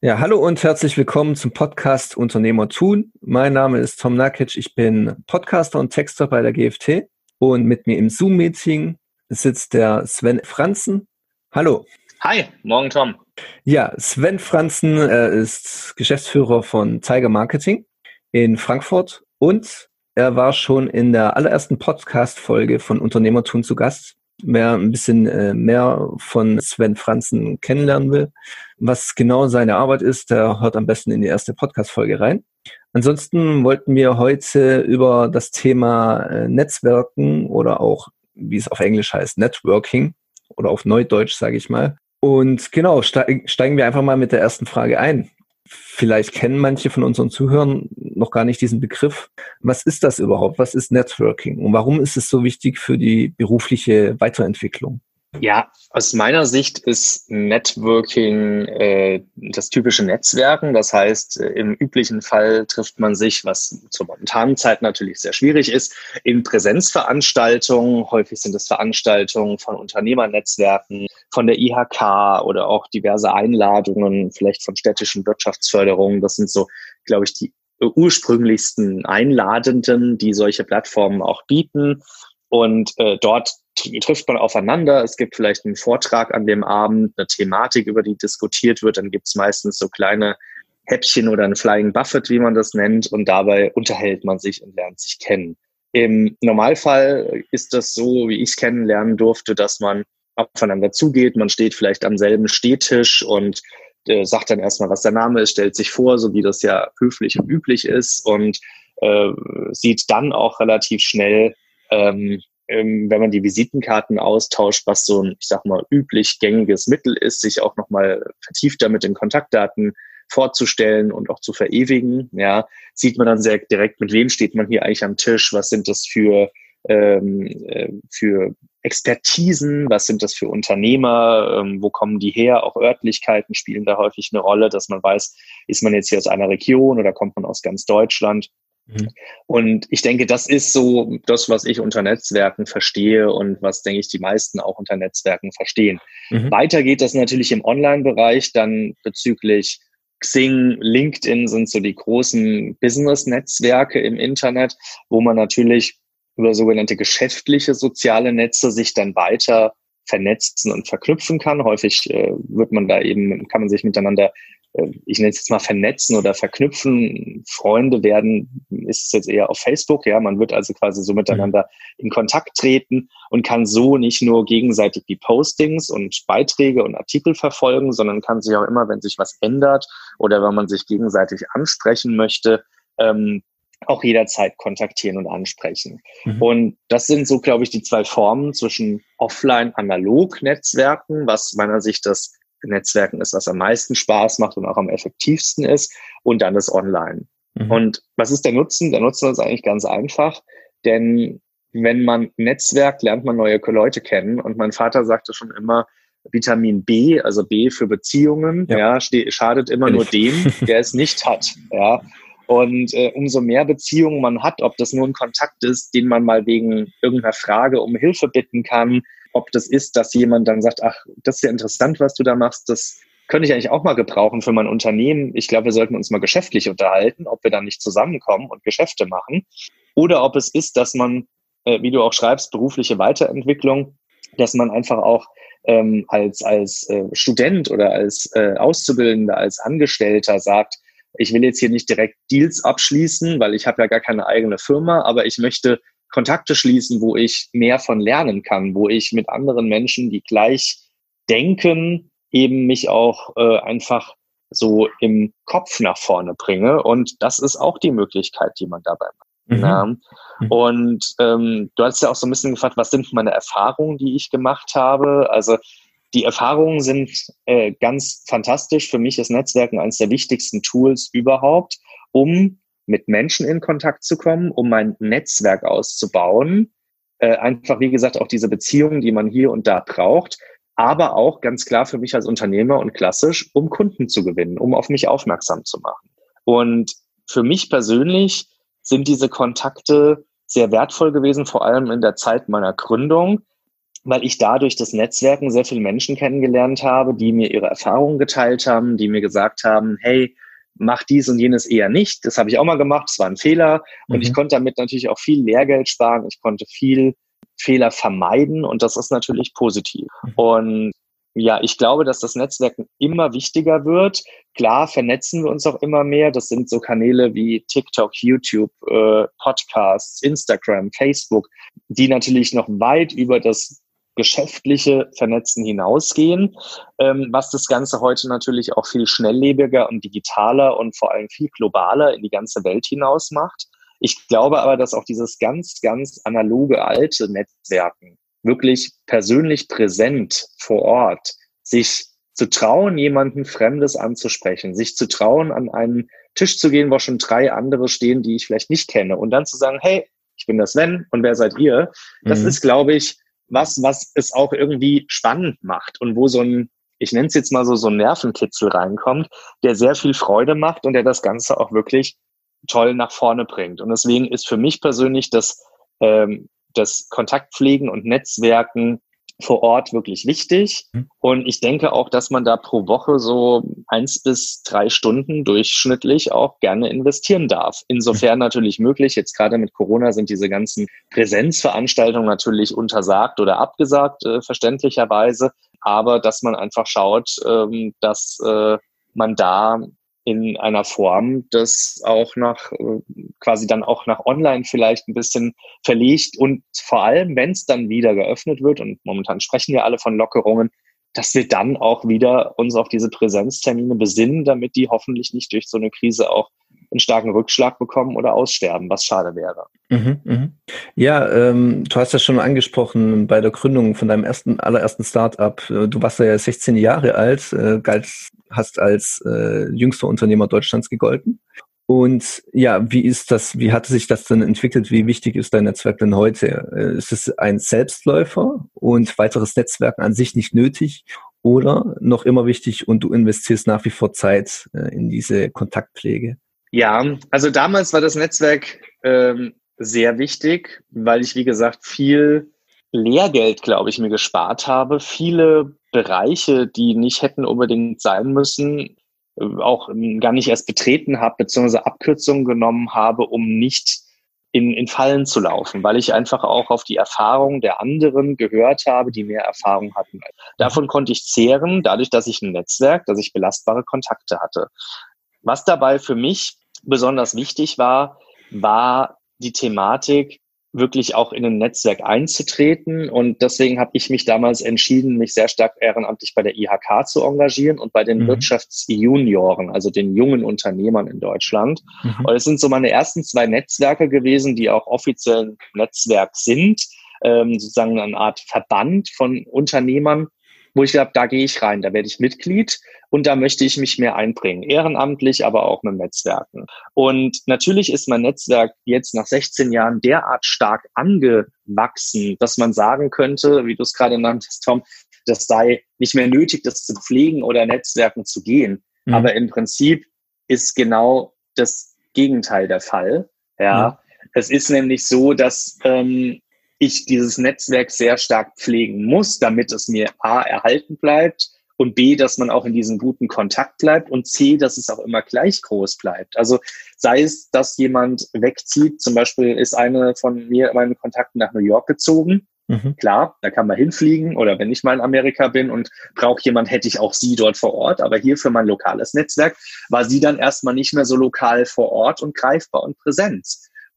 Ja, hallo und herzlich willkommen zum Podcast Unternehmer tun. Mein Name ist Tom Nakic, ich bin Podcaster und Texter bei der GFT und mit mir im Zoom-Meeting sitzt der Sven Franzen. Hallo. Hi, morgen Tom. Ja, Sven Franzen äh, ist Geschäftsführer von Tiger Marketing in Frankfurt und er war schon in der allerersten Podcast-Folge von Unternehmertun zu Gast wer ein bisschen äh, mehr von Sven Franzen kennenlernen will, was genau seine Arbeit ist, der hört am besten in die erste Podcast-Folge rein. Ansonsten wollten wir heute über das Thema äh, Netzwerken oder auch, wie es auf Englisch heißt, Networking oder auf Neudeutsch, sage ich mal. Und genau, steigen wir einfach mal mit der ersten Frage ein. Vielleicht kennen manche von unseren Zuhörern noch gar nicht diesen Begriff. Was ist das überhaupt? Was ist Networking? Und warum ist es so wichtig für die berufliche Weiterentwicklung? Ja, aus meiner Sicht ist Networking äh, das typische Netzwerken. Das heißt, äh, im üblichen Fall trifft man sich, was zur momentanen Zeit natürlich sehr schwierig ist, in Präsenzveranstaltungen. Häufig sind es Veranstaltungen von Unternehmernetzwerken, von der IHK oder auch diverse Einladungen, vielleicht von städtischen Wirtschaftsförderungen. Das sind so, glaube ich, die ursprünglichsten Einladenden, die solche Plattformen auch bieten. Und äh, dort trifft man aufeinander. Es gibt vielleicht einen Vortrag an dem Abend, eine Thematik, über die diskutiert wird. Dann gibt es meistens so kleine Häppchen oder ein Flying Buffet, wie man das nennt. Und dabei unterhält man sich und lernt sich kennen. Im Normalfall ist das so, wie ich es kennenlernen durfte, dass man aufeinander zugeht. Man steht vielleicht am selben Stehtisch und äh, sagt dann erstmal, was der Name ist, stellt sich vor, so wie das ja höflich und üblich ist und äh, sieht dann auch relativ schnell, ähm, ähm, wenn man die Visitenkarten austauscht, was so ein, ich sag mal, üblich gängiges Mittel ist, sich auch nochmal vertieft damit in Kontaktdaten vorzustellen und auch zu verewigen, ja, sieht man dann sehr direkt, mit wem steht man hier eigentlich am Tisch, was sind das für ähm, äh, für Expertisen, was sind das für Unternehmer, ähm, wo kommen die her, auch Örtlichkeiten spielen da häufig eine Rolle, dass man weiß, ist man jetzt hier aus einer Region oder kommt man aus ganz Deutschland. Mhm. Und ich denke, das ist so das, was ich unter Netzwerken verstehe und was, denke ich, die meisten auch unter Netzwerken verstehen. Mhm. Weiter geht das natürlich im Online-Bereich dann bezüglich Xing, LinkedIn sind so die großen Business-Netzwerke im Internet, wo man natürlich über sogenannte geschäftliche soziale Netze sich dann weiter vernetzen und verknüpfen kann. Häufig äh, wird man da eben, kann man sich miteinander, ich nenne es jetzt mal vernetzen oder verknüpfen. Freunde werden, ist es jetzt eher auf Facebook, ja, man wird also quasi so miteinander in Kontakt treten und kann so nicht nur gegenseitig die Postings und Beiträge und Artikel verfolgen, sondern kann sich auch immer, wenn sich was ändert oder wenn man sich gegenseitig ansprechen möchte, ähm, auch jederzeit kontaktieren und ansprechen. Mhm. Und das sind so, glaube ich, die zwei Formen zwischen Offline-Analog-Netzwerken, was meiner Sicht das Netzwerken ist, was am meisten Spaß macht und auch am effektivsten ist, und dann das Online. Mhm. Und was ist der Nutzen? Der Nutzen ist eigentlich ganz einfach, denn wenn man Netzwerkt, lernt man neue Leute kennen. Und mein Vater sagte schon immer, Vitamin B, also B für Beziehungen, ja, ja schadet immer nur dem, der es nicht hat. Ja. Und äh, umso mehr Beziehungen man hat, ob das nur ein Kontakt ist, den man mal wegen irgendeiner Frage um Hilfe bitten kann, ob das ist, dass jemand dann sagt, ach, das ist ja interessant, was du da machst, das könnte ich eigentlich auch mal gebrauchen für mein Unternehmen. Ich glaube, wir sollten uns mal geschäftlich unterhalten, ob wir dann nicht zusammenkommen und Geschäfte machen. Oder ob es ist, dass man, äh, wie du auch schreibst, berufliche Weiterentwicklung, dass man einfach auch ähm, als, als äh, Student oder als äh, Auszubildender, als Angestellter sagt, ich will jetzt hier nicht direkt Deals abschließen, weil ich habe ja gar keine eigene Firma, aber ich möchte Kontakte schließen, wo ich mehr von lernen kann, wo ich mit anderen Menschen, die gleich denken, eben mich auch äh, einfach so im Kopf nach vorne bringe. Und das ist auch die Möglichkeit, die man dabei macht. Mhm. Ja. Mhm. Und ähm, du hast ja auch so ein bisschen gefragt, was sind meine Erfahrungen, die ich gemacht habe? Also die Erfahrungen sind äh, ganz fantastisch. Für mich ist Netzwerken eines der wichtigsten Tools überhaupt, um mit Menschen in Kontakt zu kommen, um mein Netzwerk auszubauen. Äh, einfach, wie gesagt, auch diese Beziehungen, die man hier und da braucht, aber auch ganz klar für mich als Unternehmer und klassisch, um Kunden zu gewinnen, um auf mich aufmerksam zu machen. Und für mich persönlich sind diese Kontakte sehr wertvoll gewesen, vor allem in der Zeit meiner Gründung, weil ich dadurch das Netzwerken sehr viele Menschen kennengelernt habe, die mir ihre Erfahrungen geteilt haben, die mir gesagt haben, hey, mach dies und jenes eher nicht. Das habe ich auch mal gemacht, das war ein Fehler. Und mhm. ich konnte damit natürlich auch viel Lehrgeld sparen. Ich konnte viel Fehler vermeiden und das ist natürlich positiv. Mhm. Und ja, ich glaube, dass das Netzwerken immer wichtiger wird. Klar vernetzen wir uns auch immer mehr. Das sind so Kanäle wie TikTok, YouTube, äh, Podcasts, Instagram, Facebook, die natürlich noch weit über das geschäftliche Vernetzen hinausgehen, ähm, was das Ganze heute natürlich auch viel schnelllebiger und digitaler und vor allem viel globaler in die ganze Welt hinaus macht. Ich glaube aber, dass auch dieses ganz, ganz analoge alte Netzwerken wirklich persönlich präsent vor Ort, sich zu trauen, jemanden Fremdes anzusprechen, sich zu trauen, an einen Tisch zu gehen, wo schon drei andere stehen, die ich vielleicht nicht kenne und dann zu sagen, hey, ich bin das Sven und wer seid ihr? Das mhm. ist, glaube ich, was, was es auch irgendwie spannend macht und wo so ein, ich nenne es jetzt mal so, so ein Nervenkitzel reinkommt, der sehr viel Freude macht und der das Ganze auch wirklich toll nach vorne bringt. Und deswegen ist für mich persönlich das, ähm, das Kontaktpflegen und Netzwerken vor Ort wirklich wichtig. Mhm. Und ich denke auch, dass man da pro Woche so eins bis drei Stunden durchschnittlich auch gerne investieren darf. Insofern mhm. natürlich möglich. Jetzt gerade mit Corona sind diese ganzen Präsenzveranstaltungen natürlich untersagt oder abgesagt, äh, verständlicherweise. Aber dass man einfach schaut, ähm, dass äh, man da in einer Form, das auch nach äh, quasi dann auch nach online vielleicht ein bisschen verlegt. Und vor allem, wenn es dann wieder geöffnet wird und momentan sprechen wir alle von Lockerungen, dass wir dann auch wieder uns auf diese Präsenztermine besinnen, damit die hoffentlich nicht durch so eine Krise auch einen starken Rückschlag bekommen oder aussterben, was schade wäre. Mhm, mh. Ja, ähm, du hast ja schon angesprochen bei der Gründung von deinem ersten, allerersten Startup. Äh, du warst ja 16 Jahre alt, äh, galt hast als äh, jüngster Unternehmer Deutschlands gegolten. Und ja, wie ist das, wie hat sich das denn entwickelt? Wie wichtig ist dein Netzwerk denn heute? Äh, ist es ein Selbstläufer und weiteres Netzwerken an sich nicht nötig oder noch immer wichtig und du investierst nach wie vor Zeit äh, in diese Kontaktpflege? Ja, also damals war das Netzwerk ähm, sehr wichtig, weil ich, wie gesagt, viel Lehrgeld, glaube ich, mir gespart habe, viele Bereiche, die nicht hätten unbedingt sein müssen, äh, auch gar nicht erst betreten habe, beziehungsweise Abkürzungen genommen habe, um nicht in, in Fallen zu laufen, weil ich einfach auch auf die Erfahrung der anderen gehört habe, die mehr Erfahrung hatten. Davon konnte ich zehren, dadurch, dass ich ein Netzwerk, dass ich belastbare Kontakte hatte. Was dabei für mich besonders wichtig war, war die Thematik, wirklich auch in ein Netzwerk einzutreten. Und deswegen habe ich mich damals entschieden, mich sehr stark ehrenamtlich bei der IHK zu engagieren und bei den mhm. Wirtschaftsjunioren, also den jungen Unternehmern in Deutschland. Mhm. Und es sind so meine ersten zwei Netzwerke gewesen, die auch offiziell ein Netzwerk sind, ähm, sozusagen eine Art Verband von Unternehmern, wo ich glaube, da gehe ich rein, da werde ich Mitglied und da möchte ich mich mehr einbringen, ehrenamtlich, aber auch mit Netzwerken. Und natürlich ist mein Netzwerk jetzt nach 16 Jahren derart stark angewachsen, dass man sagen könnte, wie du es gerade nanntest, Tom, das sei nicht mehr nötig, das zu pflegen oder Netzwerken zu gehen. Mhm. Aber im Prinzip ist genau das Gegenteil der Fall. Ja, mhm. es ist nämlich so, dass ähm, ich dieses Netzwerk sehr stark pflegen muss, damit es mir A erhalten bleibt und B, dass man auch in diesem guten Kontakt bleibt und C, dass es auch immer gleich groß bleibt. Also sei es, dass jemand wegzieht, zum Beispiel ist eine von mir, meinen Kontakten nach New York gezogen. Mhm. Klar, da kann man hinfliegen oder wenn ich mal in Amerika bin und brauche jemand, hätte ich auch sie dort vor Ort. Aber hier für mein lokales Netzwerk war sie dann erstmal nicht mehr so lokal vor Ort und greifbar und präsent.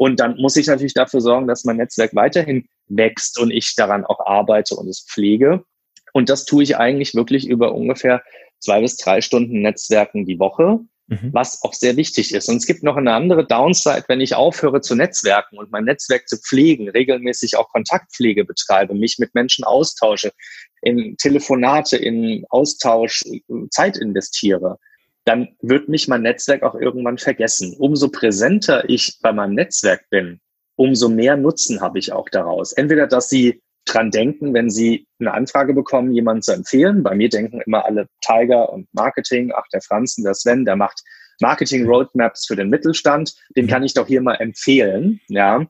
Und dann muss ich natürlich dafür sorgen, dass mein Netzwerk weiterhin wächst und ich daran auch arbeite und es pflege. Und das tue ich eigentlich wirklich über ungefähr zwei bis drei Stunden Netzwerken die Woche, mhm. was auch sehr wichtig ist. Und es gibt noch eine andere Downside, wenn ich aufhöre zu Netzwerken und mein Netzwerk zu pflegen, regelmäßig auch Kontaktpflege betreibe, mich mit Menschen austausche, in Telefonate, in Austausch Zeit investiere, dann wird mich mein Netzwerk auch irgendwann vergessen. Umso präsenter ich bei meinem Netzwerk bin, umso mehr Nutzen habe ich auch daraus. Entweder, dass sie dran denken, wenn sie eine Anfrage bekommen, jemanden zu empfehlen. Bei mir denken immer alle Tiger und Marketing. Ach, der Franzen, der Sven, der macht Marketing Roadmaps für den Mittelstand. Den kann ich doch hier mal empfehlen. Ja.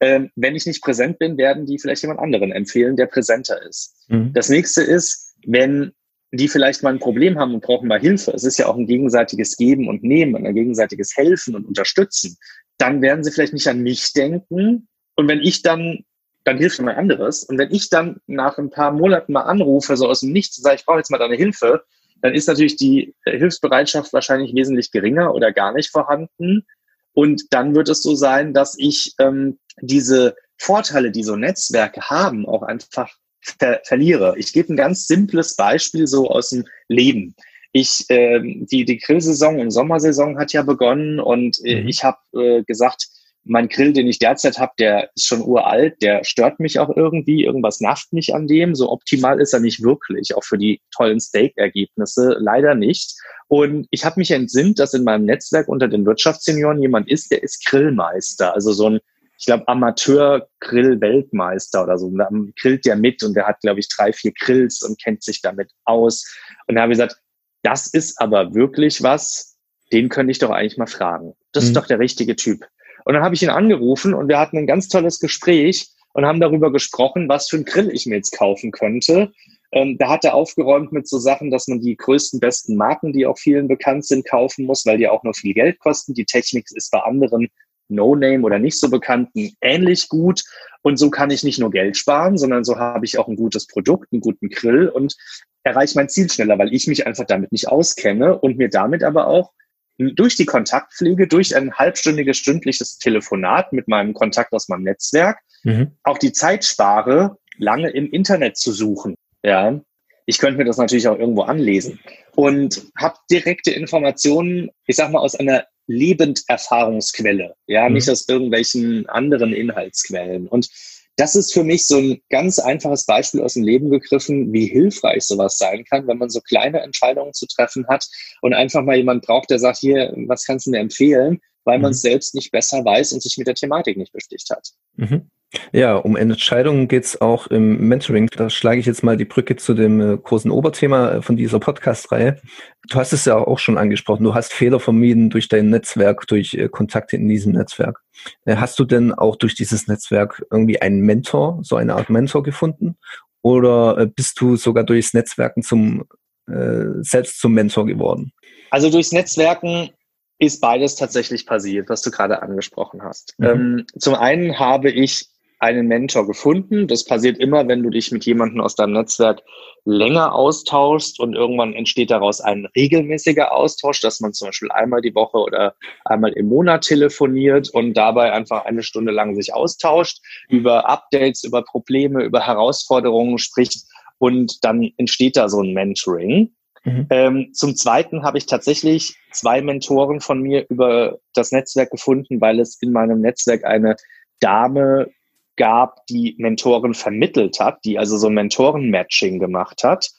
Ähm, wenn ich nicht präsent bin, werden die vielleicht jemand anderen empfehlen, der präsenter ist. Mhm. Das nächste ist, wenn die vielleicht mal ein Problem haben und brauchen mal Hilfe. Es ist ja auch ein gegenseitiges Geben und Nehmen und ein gegenseitiges Helfen und Unterstützen. Dann werden sie vielleicht nicht an mich denken. Und wenn ich dann, dann hilft mir anderes. Und wenn ich dann nach ein paar Monaten mal anrufe, so aus dem Nichts, sage ich brauche jetzt mal deine Hilfe, dann ist natürlich die Hilfsbereitschaft wahrscheinlich wesentlich geringer oder gar nicht vorhanden. Und dann wird es so sein, dass ich ähm, diese Vorteile, die so Netzwerke haben, auch einfach ver verliere. Ich gebe ein ganz simples Beispiel so aus dem Leben. Ich, äh, die, die Grillsaison und Sommersaison hat ja begonnen und äh, mhm. ich habe äh, gesagt, mein Grill, den ich derzeit habe, der ist schon uralt, der stört mich auch irgendwie, irgendwas nervt mich an dem. So optimal ist er nicht wirklich, auch für die tollen Steak-Ergebnisse leider nicht. Und ich habe mich entsinnt, dass in meinem Netzwerk unter den Wirtschaftssenioren jemand ist, der ist Grillmeister, also so ein ich glaube, Amateur-Grill-Weltmeister oder so. Und dann grillt der mit und der hat, glaube ich, drei, vier Grills und kennt sich damit aus. Und da habe ich gesagt, das ist aber wirklich was, den könnte ich doch eigentlich mal fragen. Das mhm. ist doch der richtige Typ. Und dann habe ich ihn angerufen und wir hatten ein ganz tolles Gespräch und haben darüber gesprochen, was für ein Grill ich mir jetzt kaufen könnte. Ähm, da hat er aufgeräumt mit so Sachen, dass man die größten, besten Marken, die auch vielen bekannt sind, kaufen muss, weil die auch nur viel Geld kosten. Die Technik ist bei anderen No-Name oder nicht so bekannten ähnlich gut. Und so kann ich nicht nur Geld sparen, sondern so habe ich auch ein gutes Produkt, einen guten Grill und erreiche mein Ziel schneller, weil ich mich einfach damit nicht auskenne und mir damit aber auch durch die Kontaktpflege, durch ein halbstündiges, stündliches Telefonat mit meinem Kontakt aus meinem Netzwerk mhm. auch die Zeit spare, lange im Internet zu suchen. Ja, ich könnte mir das natürlich auch irgendwo anlesen und habe direkte Informationen, ich sag mal, aus einer Lebenderfahrungsquelle, ja, mhm. nicht aus irgendwelchen anderen Inhaltsquellen. Und das ist für mich so ein ganz einfaches Beispiel aus dem Leben gegriffen, wie hilfreich sowas sein kann, wenn man so kleine Entscheidungen zu treffen hat und einfach mal jemand braucht, der sagt, hier, was kannst du mir empfehlen, weil mhm. man es selbst nicht besser weiß und sich mit der Thematik nicht besticht hat. Mhm. Ja, um Entscheidungen geht's auch im Mentoring. Da schlage ich jetzt mal die Brücke zu dem äh, großen Oberthema äh, von dieser Podcast-Reihe. Du hast es ja auch schon angesprochen. Du hast Fehler vermieden durch dein Netzwerk, durch äh, Kontakte in diesem Netzwerk. Hast du denn auch durch dieses Netzwerk irgendwie einen Mentor, so eine Art Mentor gefunden? Oder bist du sogar durchs Netzwerken zum äh, selbst zum Mentor geworden? Also durchs Netzwerken ist beides tatsächlich passiert, was du gerade angesprochen hast. Mhm. Ähm, zum einen habe ich einen Mentor gefunden. Das passiert immer, wenn du dich mit jemandem aus deinem Netzwerk länger austauschst und irgendwann entsteht daraus ein regelmäßiger Austausch, dass man zum Beispiel einmal die Woche oder einmal im Monat telefoniert und dabei einfach eine Stunde lang sich austauscht, über Updates, über Probleme, über Herausforderungen spricht und dann entsteht da so ein Mentoring. Mhm. Ähm, zum Zweiten habe ich tatsächlich zwei Mentoren von mir über das Netzwerk gefunden, weil es in meinem Netzwerk eine Dame gab, die Mentoren vermittelt hat, die also so ein Mentoren-Matching gemacht hat.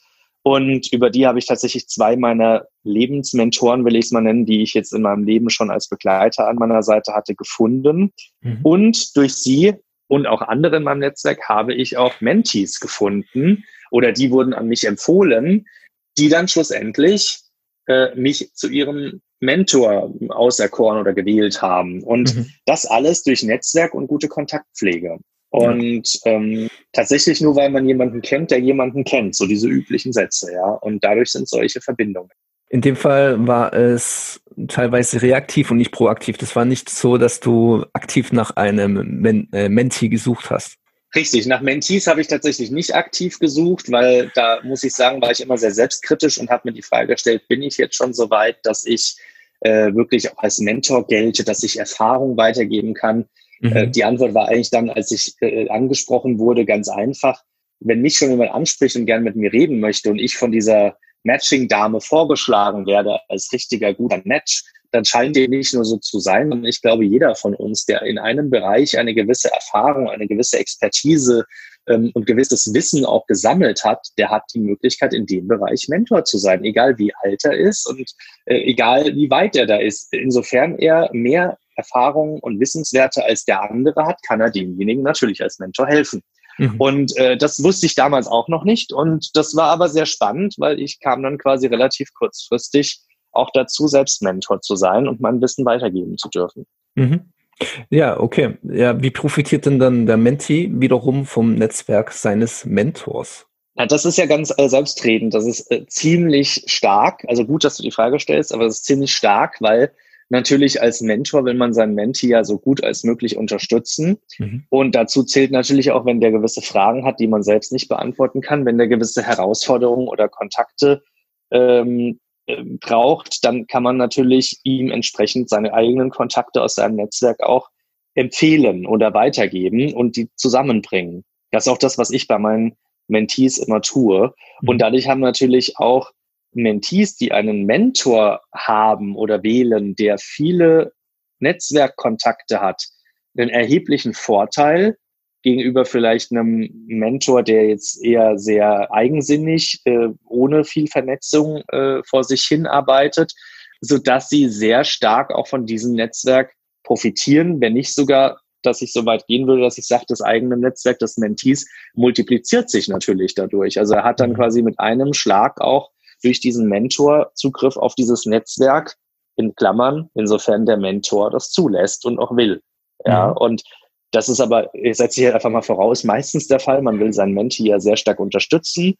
Und über die habe ich tatsächlich zwei meiner Lebensmentoren, will ich es mal nennen, die ich jetzt in meinem Leben schon als Begleiter an meiner Seite hatte, gefunden. Mhm. Und durch sie und auch andere in meinem Netzwerk habe ich auch Mentees gefunden oder die wurden an mich empfohlen, die dann schlussendlich äh, mich zu ihrem Mentor auserkoren oder gewählt haben. Und mhm. das alles durch Netzwerk und gute Kontaktpflege. Und ähm, tatsächlich nur, weil man jemanden kennt, der jemanden kennt, so diese üblichen Sätze, ja. Und dadurch sind solche Verbindungen. In dem Fall war es teilweise reaktiv und nicht proaktiv. Das war nicht so, dass du aktiv nach einem Men äh, Menti gesucht hast. Richtig, nach Mentees habe ich tatsächlich nicht aktiv gesucht, weil da muss ich sagen, war ich immer sehr selbstkritisch und habe mir die Frage gestellt, bin ich jetzt schon so weit, dass ich äh, wirklich auch als Mentor gelte, dass ich Erfahrung weitergeben kann. Mhm. Äh, die Antwort war eigentlich dann, als ich äh, angesprochen wurde, ganz einfach. Wenn mich schon jemand anspricht und gern mit mir reden möchte und ich von dieser Matching-Dame vorgeschlagen werde als richtiger guter Match, dann scheint dem nicht nur so zu sein. Und ich glaube, jeder von uns, der in einem Bereich eine gewisse Erfahrung, eine gewisse Expertise ähm, und gewisses Wissen auch gesammelt hat, der hat die Möglichkeit, in dem Bereich Mentor zu sein, egal wie alt er ist und äh, egal wie weit er da ist. Insofern er mehr Erfahrung und Wissenswerte als der andere hat, kann er demjenigen natürlich als Mentor helfen. Mhm. Und äh, das wusste ich damals auch noch nicht. Und das war aber sehr spannend, weil ich kam dann quasi relativ kurzfristig auch dazu, selbst Mentor zu sein und mein Wissen weitergeben zu dürfen. Mhm. Ja, okay. Ja, wie profitiert denn dann der Mentee wiederum vom Netzwerk seines Mentors? Ja, das ist ja ganz äh, selbstredend. Das ist äh, ziemlich stark. Also gut, dass du die Frage stellst, aber das ist ziemlich stark, weil natürlich als Mentor will man seinen Mentee ja so gut als möglich unterstützen. Mhm. Und dazu zählt natürlich auch, wenn der gewisse Fragen hat, die man selbst nicht beantworten kann, wenn der gewisse Herausforderungen oder Kontakte ähm, äh, braucht, dann kann man natürlich ihm entsprechend seine eigenen Kontakte aus seinem Netzwerk auch empfehlen oder weitergeben und die zusammenbringen. Das ist auch das, was ich bei meinen Mentees immer tue. Und mhm. dadurch haben natürlich auch Mentees, die einen Mentor haben oder wählen, der viele Netzwerkkontakte hat, einen erheblichen Vorteil gegenüber vielleicht einem Mentor, der jetzt eher sehr eigensinnig, äh, ohne viel Vernetzung äh, vor sich hin arbeitet, so dass sie sehr stark auch von diesem Netzwerk profitieren, wenn nicht sogar, dass ich so weit gehen würde, dass ich sage, das eigene Netzwerk des Mentees multipliziert sich natürlich dadurch. Also er hat dann mhm. quasi mit einem Schlag auch durch diesen Mentor Zugriff auf dieses Netzwerk in Klammern, insofern der Mentor das zulässt und auch will. Ja, mhm. und das ist aber, ich setze hier einfach mal voraus, meistens der Fall. Man will seinen Mentee ja sehr stark unterstützen.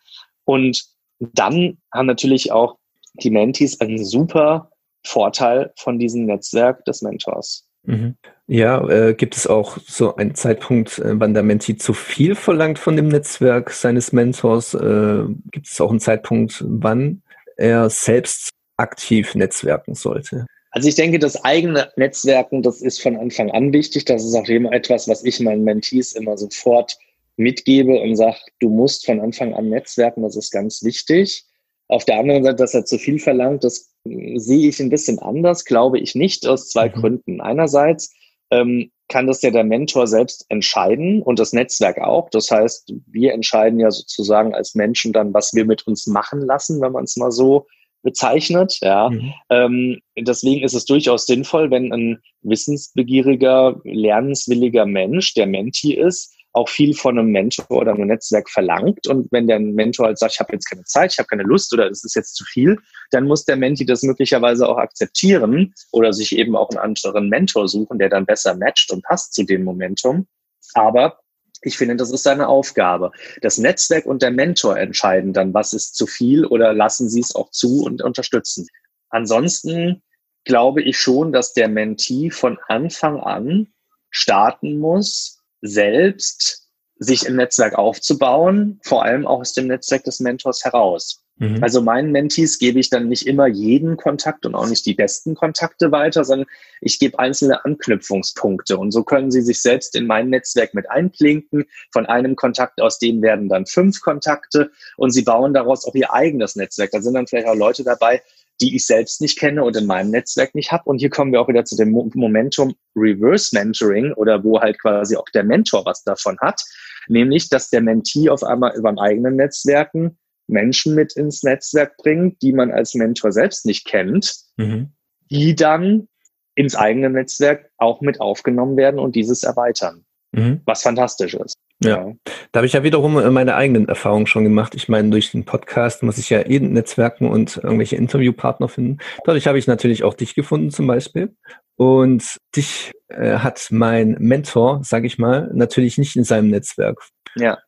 Und dann haben natürlich auch die Mentees einen super Vorteil von diesem Netzwerk des Mentors. Mhm. Ja, äh, gibt es auch so einen Zeitpunkt, äh, wann der Mentee zu viel verlangt von dem Netzwerk seines Mentors? Äh, gibt es auch einen Zeitpunkt, wann er selbst aktiv netzwerken sollte? Also ich denke, das eigene Netzwerken, das ist von Anfang an wichtig. Das ist auch immer etwas, was ich meinen Mentees immer sofort mitgebe und sage, du musst von Anfang an netzwerken, das ist ganz wichtig. Auf der anderen Seite, dass er zu viel verlangt, das sehe ich ein bisschen anders, glaube ich nicht, aus zwei mhm. Gründen. Einerseits ähm, kann das ja der Mentor selbst entscheiden und das Netzwerk auch. Das heißt, wir entscheiden ja sozusagen als Menschen dann, was wir mit uns machen lassen, wenn man es mal so bezeichnet. Ja. Mhm. Ähm, deswegen ist es durchaus sinnvoll, wenn ein wissensbegieriger, lernenswilliger Mensch, der Menti ist, auch viel von einem Mentor oder einem Netzwerk verlangt. Und wenn der Mentor halt sagt, ich habe jetzt keine Zeit, ich habe keine Lust oder es ist jetzt zu viel, dann muss der Menti das möglicherweise auch akzeptieren oder sich eben auch einen anderen Mentor suchen, der dann besser matcht und passt zu dem Momentum. Aber ich finde, das ist seine Aufgabe. Das Netzwerk und der Mentor entscheiden dann, was ist zu viel oder lassen sie es auch zu und unterstützen. Ansonsten glaube ich schon, dass der Mentee von Anfang an starten muss, selbst sich im Netzwerk aufzubauen, vor allem auch aus dem Netzwerk des Mentors heraus. Mhm. Also meinen Mentees gebe ich dann nicht immer jeden Kontakt und auch nicht die besten Kontakte weiter, sondern ich gebe einzelne Anknüpfungspunkte. Und so können sie sich selbst in mein Netzwerk mit einklinken. Von einem Kontakt aus dem werden dann fünf Kontakte und sie bauen daraus auch ihr eigenes Netzwerk. Da sind dann vielleicht auch Leute dabei, die ich selbst nicht kenne und in meinem Netzwerk nicht habe. Und hier kommen wir auch wieder zu dem Momentum Reverse Mentoring oder wo halt quasi auch der Mentor was davon hat. Nämlich, dass der Mentee auf einmal über eigenen Netzwerken Menschen mit ins Netzwerk bringt, die man als Mentor selbst nicht kennt, mhm. die dann ins eigene Netzwerk auch mit aufgenommen werden und dieses erweitern. Mhm. Was fantastisch ist. Ja. ja. da habe ich ja wiederum äh, meine eigenen Erfahrungen schon gemacht. Ich meine, durch den Podcast muss ich ja eh Netzwerken und irgendwelche Interviewpartner finden. Dadurch habe ich natürlich auch dich gefunden zum Beispiel. Und dich äh, hat mein Mentor, sage ich mal, natürlich nicht in seinem Netzwerk. Ja.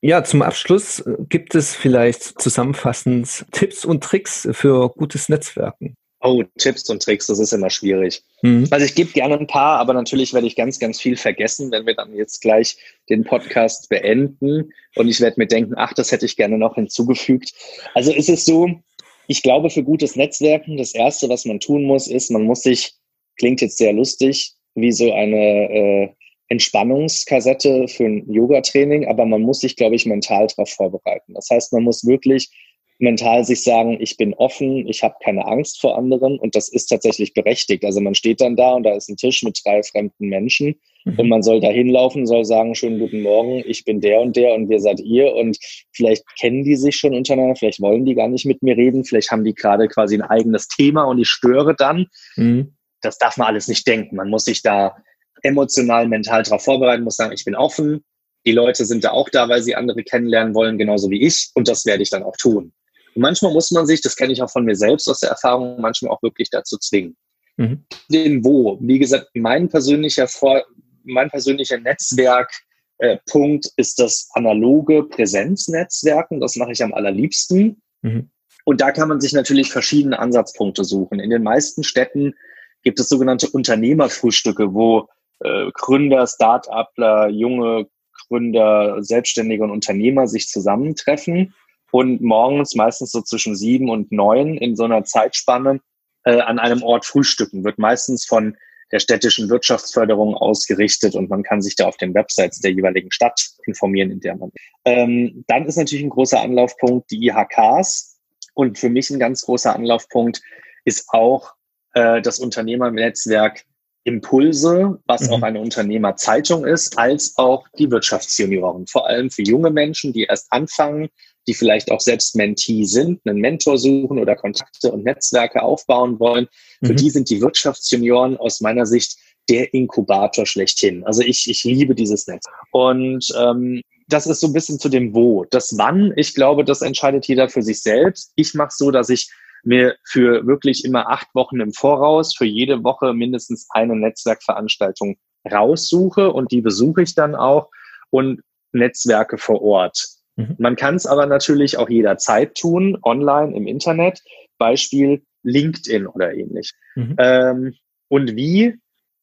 Ja, zum Abschluss äh, gibt es vielleicht zusammenfassend Tipps und Tricks für gutes Netzwerken. Oh, Tipps und Tricks, das ist immer schwierig. Mhm. Also ich gebe gerne ein paar, aber natürlich werde ich ganz, ganz viel vergessen, wenn wir dann jetzt gleich den Podcast beenden und ich werde mir denken, ach, das hätte ich gerne noch hinzugefügt. Also ist es so, ich glaube, für gutes Netzwerken, das Erste, was man tun muss, ist, man muss sich, klingt jetzt sehr lustig, wie so eine äh, Entspannungskassette für ein Yoga-Training, aber man muss sich, glaube ich, mental darauf vorbereiten. Das heißt, man muss wirklich mental sich sagen, ich bin offen, ich habe keine Angst vor anderen und das ist tatsächlich berechtigt. Also man steht dann da und da ist ein Tisch mit drei fremden Menschen mhm. und man soll da hinlaufen, soll sagen, schönen guten Morgen, ich bin der und der und wer seid ihr und vielleicht kennen die sich schon untereinander, vielleicht wollen die gar nicht mit mir reden, vielleicht haben die gerade quasi ein eigenes Thema und ich störe dann. Mhm. Das darf man alles nicht denken. Man muss sich da emotional, mental darauf vorbereiten, muss sagen, ich bin offen. Die Leute sind da auch da, weil sie andere kennenlernen wollen, genauso wie ich. Und das werde ich dann auch tun. Und manchmal muss man sich, das kenne ich auch von mir selbst aus der Erfahrung, manchmal auch wirklich dazu zwingen. Mhm. Den Wo. Wie gesagt, mein persönlicher, Vor mein persönlicher Netzwerkpunkt äh, ist das analoge Präsenznetzwerken. Das mache ich am allerliebsten. Mhm. Und da kann man sich natürlich verschiedene Ansatzpunkte suchen. In den meisten Städten gibt es sogenannte Unternehmerfrühstücke, wo äh, Gründer, Start-upler, junge Gründer, Selbstständige und Unternehmer sich zusammentreffen und morgens meistens so zwischen sieben und neun in so einer Zeitspanne äh, an einem Ort frühstücken. Wird meistens von der städtischen Wirtschaftsförderung ausgerichtet und man kann sich da auf den Websites der jeweiligen Stadt informieren, in der man. Ähm, dann ist natürlich ein großer Anlaufpunkt die IHKs und für mich ein ganz großer Anlaufpunkt ist auch äh, das Unternehmernetzwerk Impulse, was mhm. auch eine Unternehmerzeitung ist, als auch die Wirtschaftsjunioren. Vor allem für junge Menschen, die erst anfangen, die vielleicht auch selbst Mentee sind, einen Mentor suchen oder Kontakte und Netzwerke aufbauen wollen. Für mhm. die sind die Wirtschaftsjunioren aus meiner Sicht der Inkubator schlechthin. Also ich, ich liebe dieses Netz. Und ähm, das ist so ein bisschen zu dem Wo. Das Wann, ich glaube, das entscheidet jeder für sich selbst. Ich mache so, dass ich mir für wirklich immer acht Wochen im Voraus für jede Woche mindestens eine Netzwerkveranstaltung raussuche und die besuche ich dann auch und Netzwerke vor Ort. Mhm. Man kann es aber natürlich auch jederzeit tun, online im Internet, Beispiel LinkedIn oder ähnlich. Mhm. Ähm, und wie?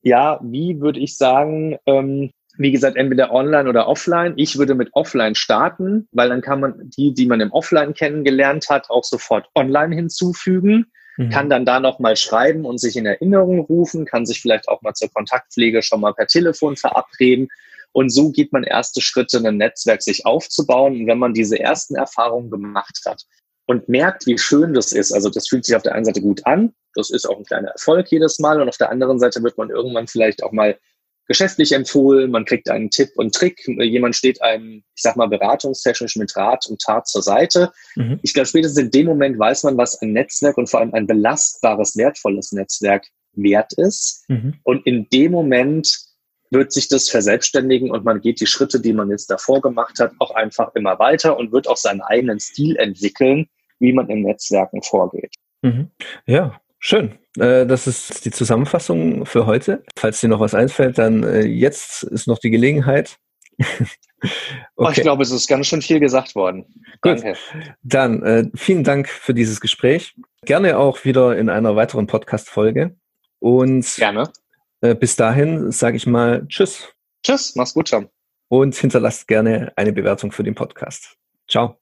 Ja, wie würde ich sagen, ähm, wie gesagt, entweder online oder offline. Ich würde mit offline starten, weil dann kann man die, die man im Offline kennengelernt hat, auch sofort online hinzufügen, mhm. kann dann da nochmal schreiben und sich in Erinnerung rufen, kann sich vielleicht auch mal zur Kontaktpflege schon mal per Telefon verabreden. Und so geht man erste Schritte, ein Netzwerk sich aufzubauen. Und wenn man diese ersten Erfahrungen gemacht hat und merkt, wie schön das ist, also das fühlt sich auf der einen Seite gut an, das ist auch ein kleiner Erfolg jedes Mal. Und auf der anderen Seite wird man irgendwann vielleicht auch mal geschäftlich empfohlen, man kriegt einen Tipp und Trick, jemand steht einem, ich sag mal, beratungstechnisch mit Rat und Tat zur Seite. Mhm. Ich glaube, spätestens in dem Moment weiß man, was ein Netzwerk und vor allem ein belastbares, wertvolles Netzwerk wert ist. Mhm. Und in dem Moment wird sich das verselbstständigen und man geht die Schritte, die man jetzt davor gemacht hat, auch einfach immer weiter und wird auch seinen eigenen Stil entwickeln, wie man im Netzwerken vorgeht. Mhm. Ja, Schön. Äh, das ist die Zusammenfassung für heute. Falls dir noch was einfällt, dann äh, jetzt ist noch die Gelegenheit. okay. ich glaube, es ist ganz schön viel gesagt worden. Gut. Danke. Dann äh, vielen Dank für dieses Gespräch. Gerne auch wieder in einer weiteren Podcast-Folge. Und Gerne. Äh, bis dahin sage ich mal Tschüss. Tschüss, mach's gut, Tom. Und hinterlasst gerne eine Bewertung für den Podcast. Ciao.